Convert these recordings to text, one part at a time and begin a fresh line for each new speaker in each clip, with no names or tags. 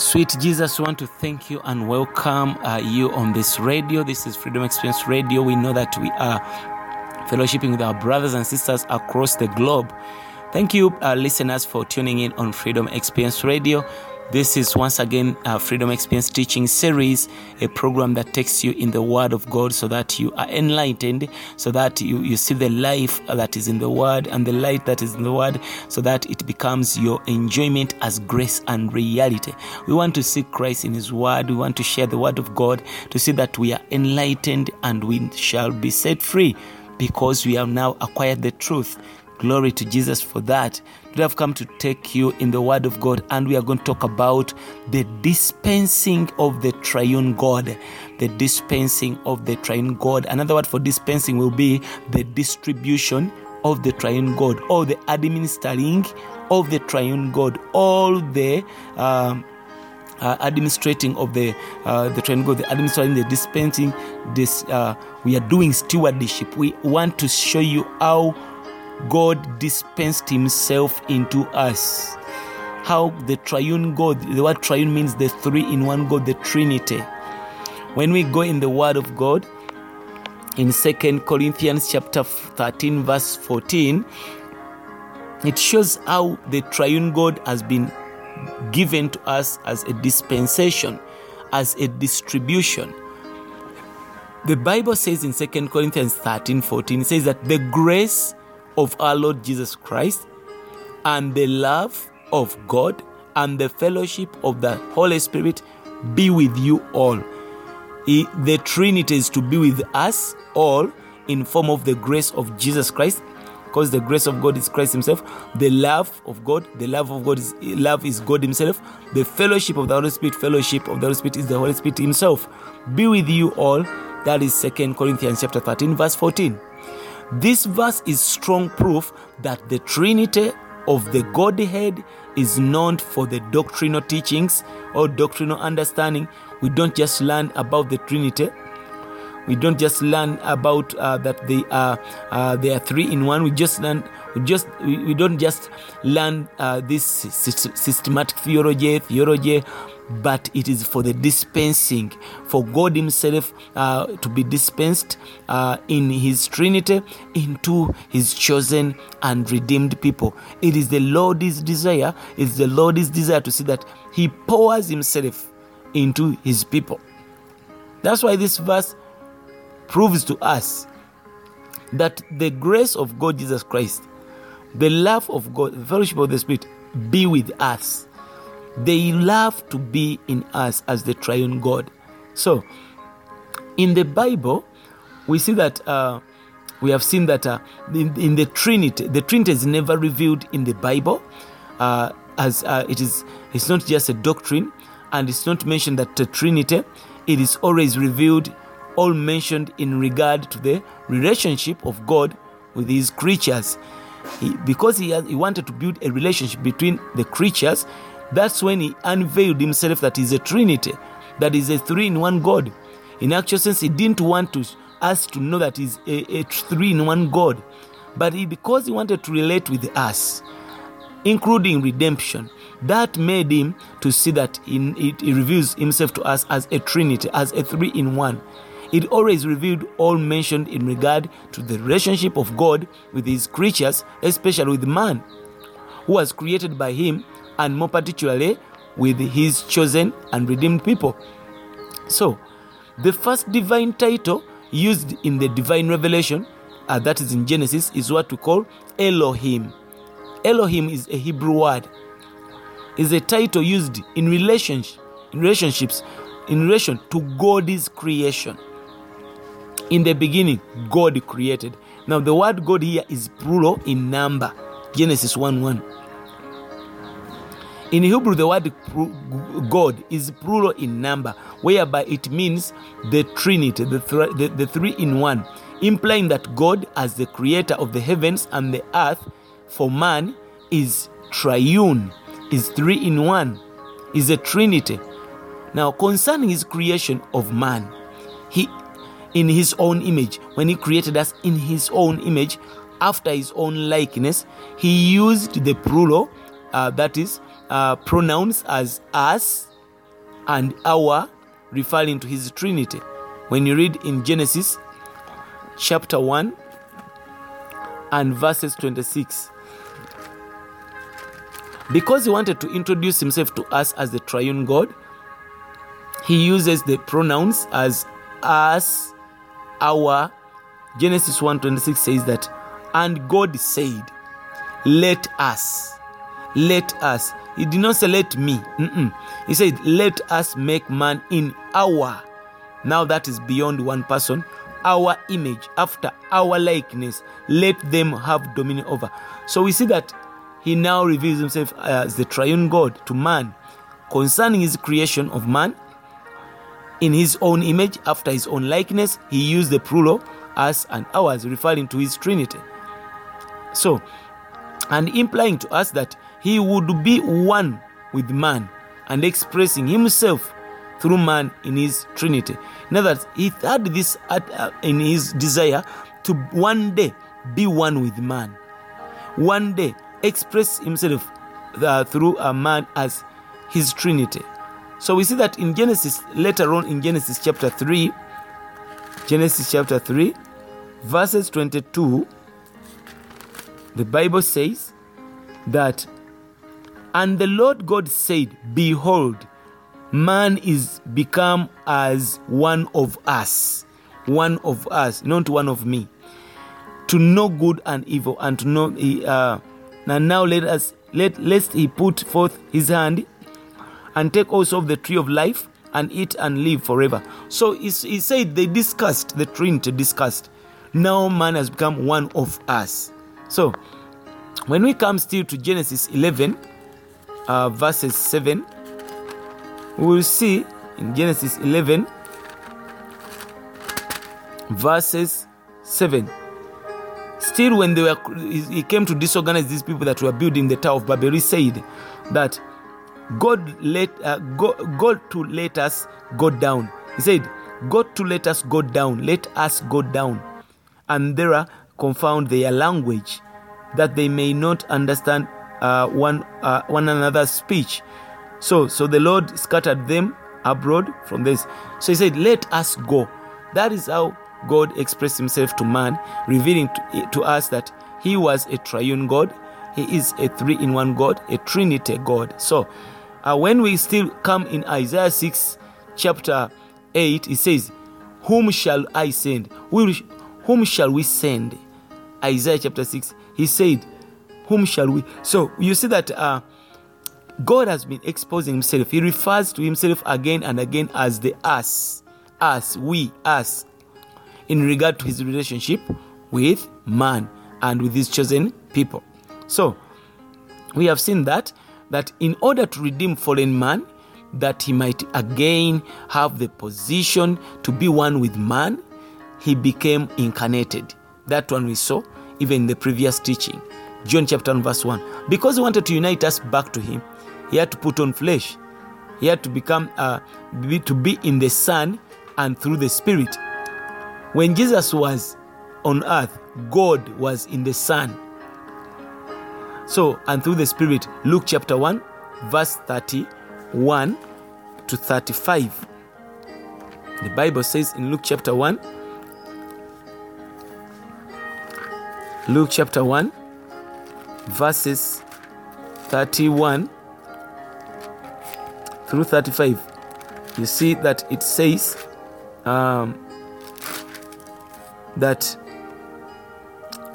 Sweet Jesus, we want to thank you and welcome uh, you on this radio. This is Freedom Experience Radio. We know that we are fellowshipping with our brothers and sisters across the globe. Thank you, uh, listeners, for tuning in on Freedom Experience Radio. This is once again a Freedom Experience Teaching Series, a program that takes you in the Word of God so that you are enlightened, so that you, you see the life that is in the Word and the light that is in the Word, so that it becomes your enjoyment as grace and reality. We want to see Christ in His Word. We want to share the Word of God to see that we are enlightened and we shall be set free because we have now acquired the truth. Glory to Jesus for that. We have come to take you in the Word of God, and we are going to talk about the dispensing of the triune God. The dispensing of the triune God. Another word for dispensing will be the distribution of the triune God, or the administering of the triune God, all the um, uh, administrating of the uh, the triune God, the administering, the dispensing. This uh, we are doing stewardship. We want to show you how God dispensed Himself into us. How the triune God, the word triune means the three in one God, the Trinity. When we go in the Word of God, in Second Corinthians chapter 13, verse 14, it shows how the triune God has been given to us as a dispensation, as a distribution. The Bible says in 2 Corinthians 13 14, it says that the grace of our Lord Jesus Christ and the love of God and the fellowship of the Holy Spirit be with you all. The Trinity is to be with us all in form of the grace of Jesus Christ because the grace of God is Christ Himself. The love of God, the love of God is love is God Himself. The fellowship of the Holy Spirit, fellowship of the Holy Spirit is the Holy Spirit Himself. Be with you all. That is Second Corinthians chapter 13, verse 14. This verse is strong proof that the Trinity of the Godhead is known for the doctrinal teachings or doctrinal understanding. We don't just learn about the Trinity. We don't just learn about uh, that they are uh, they are three in one. We just learn. We just we, we don't just learn uh, this systematic theology, theology, but it is for the dispensing, for God Himself uh, to be dispensed uh, in His Trinity into His chosen and redeemed people. It is the Lord's desire, it's the Lord's desire to see that He pours Himself into His people. That's why this verse proves to us that the grace of God Jesus Christ, the love of God, the fellowship of the Spirit be with us they love to be in us as the triune God. So, in the Bible, we see that uh, we have seen that uh, in, in, the Trinity, the Trinity is never revealed in the Bible, uh, as uh, it is. It's not just a doctrine, and it's not mentioned that the Trinity. It is always revealed, all mentioned in regard to the relationship of God with His creatures. He, because he, has, he wanted to build a relationship between the creatures, that's when he unveiled himself that he's a Trinity, that is a three in one God. In actual sense, he didn't want to, us to know that he's a, a three in one God, but he, because he wanted to relate with us, including redemption, that made him to see that in, it, he reveals himself to us as a Trinity, as a three in one. It always revealed all mentioned in regard to the relationship of God with his creatures, especially with man, who was created by him and more particularly with his chosen and redeemed people. So, the first divine title used in the divine revelation, uh, that is in Genesis, is what we call Elohim. Elohim is a Hebrew word. Is a title used in relationship, in relationships, in relation to God's creation. In the beginning, God created. Now, the word God here is plural in number. Genesis 1 1. In Hebrew, the word God is plural in number, whereby it means the Trinity, the, th- the, the three in one, implying that God, as the creator of the heavens and the earth, for man is triune, is three in one, is a Trinity. Now, concerning his creation of man, he, in his own image, when he created us in his own image, after his own likeness, he used the plural, uh, that is, uh, pronouns as us, and our, referring to his Trinity. When you read in Genesis chapter 1 and verses 26, because he wanted to introduce himself to us as the triune God, he uses the pronouns as us, our. Genesis 1:26 says that, and God said, Let us, let us. He did not say let me. Mm-mm. He said, Let us make man in our. Now that is beyond one person. Our image, after our likeness, let them have dominion over. So we see that he now reveals himself as the triune God to man concerning his creation of man in his own image, after his own likeness. He used the plural us and ours, referring to his Trinity. So, and implying to us that he would be one with man and expressing himself through man in his Trinity. In other words, he had this uh, in his desire to one day be one with man, one day express himself uh, through a man as his Trinity. So we see that in Genesis, later on in Genesis chapter 3, Genesis chapter 3, verses 22, the Bible says that, and the Lord God said, Behold, man is become as one of us, one of us, not one of me, to know good and evil, and to know. Uh, and now let us let lest he put forth his hand and take also of the tree of life and eat and live forever. So he, he said they discussed the Trinity discussed. Now man has become one of us. So when we come still to Genesis 11, uh, verses 7, we will see in Genesis 11, verses 7. Still, when they were, he came to disorganize these people that were building the Tower of Babel, he said that God let uh, God, God to let us go down. He said, God to let us go down. Let us go down, and there are confound their language, that they may not understand uh, one uh, one another's speech. So, so the Lord scattered them abroad from this. So He said, "Let us go." That is how God expressed Himself to man, revealing to, to us that He was a triune God. He is a three-in-one God, a Trinity God. So, uh, when we still come in Isaiah 6, chapter 8, it says, Whom shall I send? Whom shall we send? Isaiah chapter 6, he said, Whom shall we? So you see that uh, God has been exposing himself. He refers to himself again and again as the us, us, we, us, in regard to his relationship with man and with his chosen people. So we have seen that that in order to redeem fallen man, that he might again have the position to be one with man, he became incarnated. That one we saw even in the previous teaching. John chapter 1, verse 1. Because he wanted to unite us back to him, he had to put on flesh. He had to become uh, be, to be in the Son and through the Spirit. When Jesus was on earth, God was in the Son. So, and through the Spirit, Luke chapter 1, verse 31 to 35. The Bible says in Luke chapter 1, Luke chapter 1, verses 31 through 35. You see that it says um, that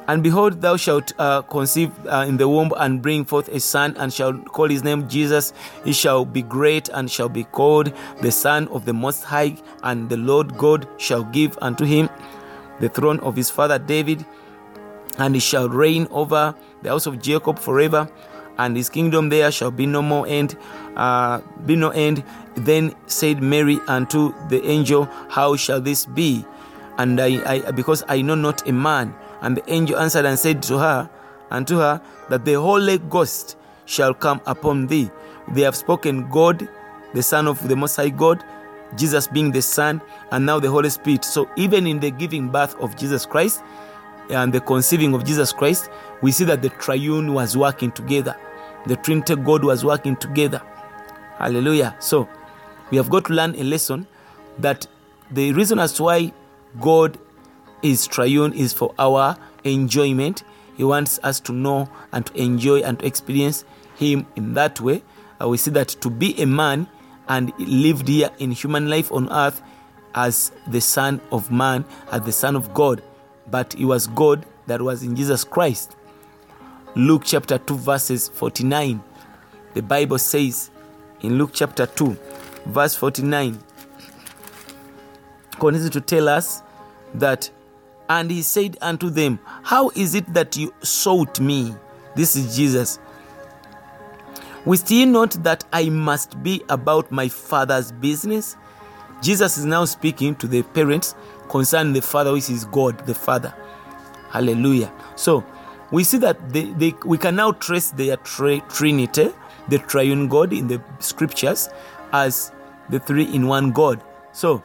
and behold, thou shalt uh, conceive uh, in the womb and bring forth a son, and shall call his name Jesus. He shall be great and shall be called the Son of the Most High, and the Lord God shall give unto him the throne of his father David, and he shall reign over the house of Jacob forever, and his kingdom there shall be no more end, uh, be no end. Then said Mary unto the angel, How shall this be? And I, I because I know not a man. And the angel answered and said to her, and to her, that the Holy Ghost shall come upon thee. They have spoken God, the Son of the Most High God, Jesus being the Son, and now the Holy Spirit. So even in the giving birth of Jesus Christ and the conceiving of Jesus Christ, we see that the triune was working together. The Trinity God was working together. Hallelujah. So we have got to learn a lesson that the reason as to why God is triune is for our enjoyment. He wants us to know and to enjoy and to experience Him in that way. Uh, we see that to be a man and lived here in human life on earth as the Son of Man, as the Son of God, but it was God that was in Jesus Christ. Luke chapter 2, verses 49. The Bible says in Luke chapter 2, verse 49, continues to tell us that, and he said unto them, How is it that you sought me? This is Jesus. Wist ye not that I must be about my father's business? Jesus is now speaking to the parents concerning the father, which is God, the Father. Hallelujah. So we see that they, they, we can now trace their tri- Trinity, the triune God in the scriptures, as the three in one God. So,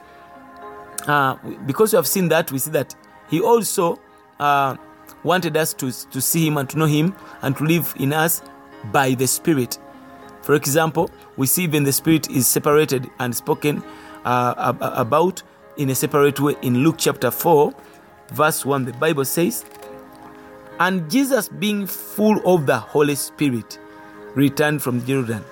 uh, because we have seen that, we see that He also uh, wanted us to, to see Him and to know Him and to live in us by the Spirit. For example, we see even the Spirit is separated and spoken uh, about in a separate way in Luke chapter 4, verse 1. The Bible says, And Jesus, being full of the Holy Spirit, returned from Jordan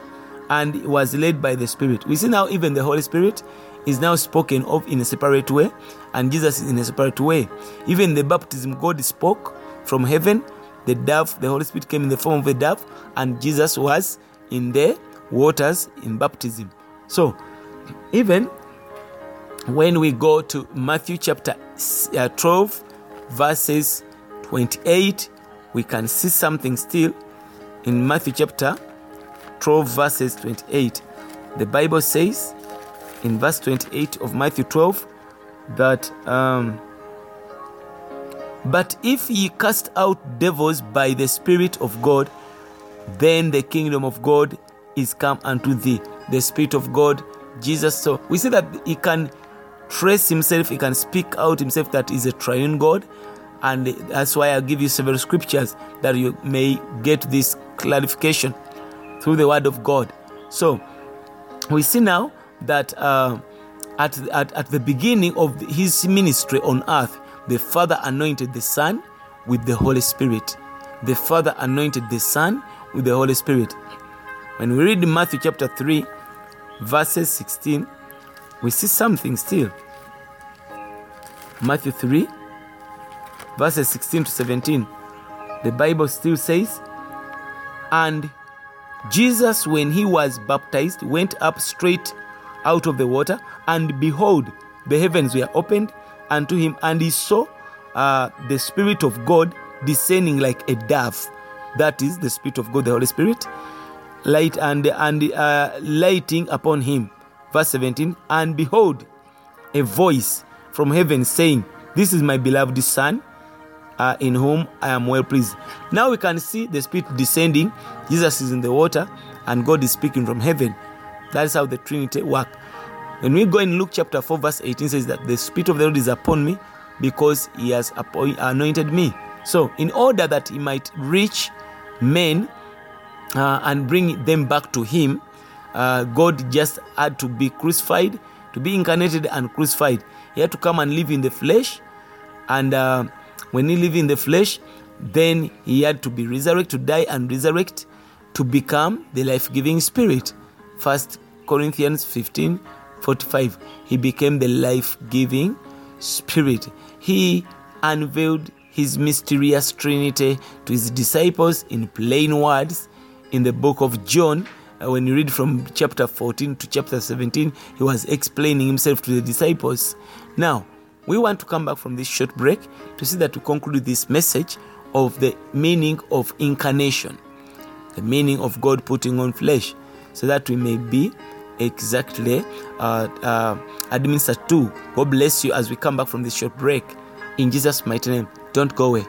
and was led by the Spirit. We see now even the Holy Spirit is now spoken of in a separate way, and Jesus in a separate way. Even the baptism God spoke from heaven, the dove, the Holy Spirit came in the form of a dove, and Jesus was in the waters in baptism. So, even when we go to Matthew chapter 12, verses 28, we can see something still in Matthew chapter 12, verses 28. The Bible says in verse 28 of Matthew 12 that, um, But if ye cast out devils by the Spirit of God, then the kingdom of God is come unto thee. The Spirit of God, Jesus. So we see that he can trace himself, he can speak out himself that is a triune God. And that's why I give you several scriptures that you may get this clarification through the word of God. So we see now that uh, at, at, at the beginning of his ministry on earth, the Father anointed the Son with the Holy Spirit. The Father anointed the Son with the Holy Spirit. When we read Matthew chapter 3, verses 16, we see something still. Matthew 3, verses 16 to 17. The Bible still says, And Jesus, when he was baptized, went up straight out of the water, and behold, the heavens were opened unto him, and he saw uh, the Spirit of God descending like a dove. That is the Spirit of God, the Holy Spirit, light and and uh, lighting upon him. Verse 17, and behold, a voice from heaven saying, This is my beloved Son, uh, in whom I am well pleased. Now we can see the Spirit descending. Jesus is in the water, and God is speaking from heaven. That is how the Trinity work. When we go in Luke chapter 4, verse 18 says that the Spirit of the Lord is upon me because He has anointed me. So, in order that He might reach men uh, and bring them back to Him, uh, God just had to be crucified, to be incarnated and crucified. He had to come and live in the flesh, and uh, when He lived in the flesh, then He had to be resurrected, to die and resurrect, to become the life-giving Spirit. First Corinthians 15 45. He became the life-giving Spirit. He unveiled his mysterious Trinity to his disciples in plain words in the book of John. Uh, when you read from chapter 14 to chapter 17, he was explaining himself to the disciples. Now, we want to come back from this short break to see that we conclude this message of the meaning of incarnation, the meaning of God putting on flesh, so that we may be exactly uh, uh, administered to. God bless you as we come back from this short break. In Jesus' mighty name, don't go away.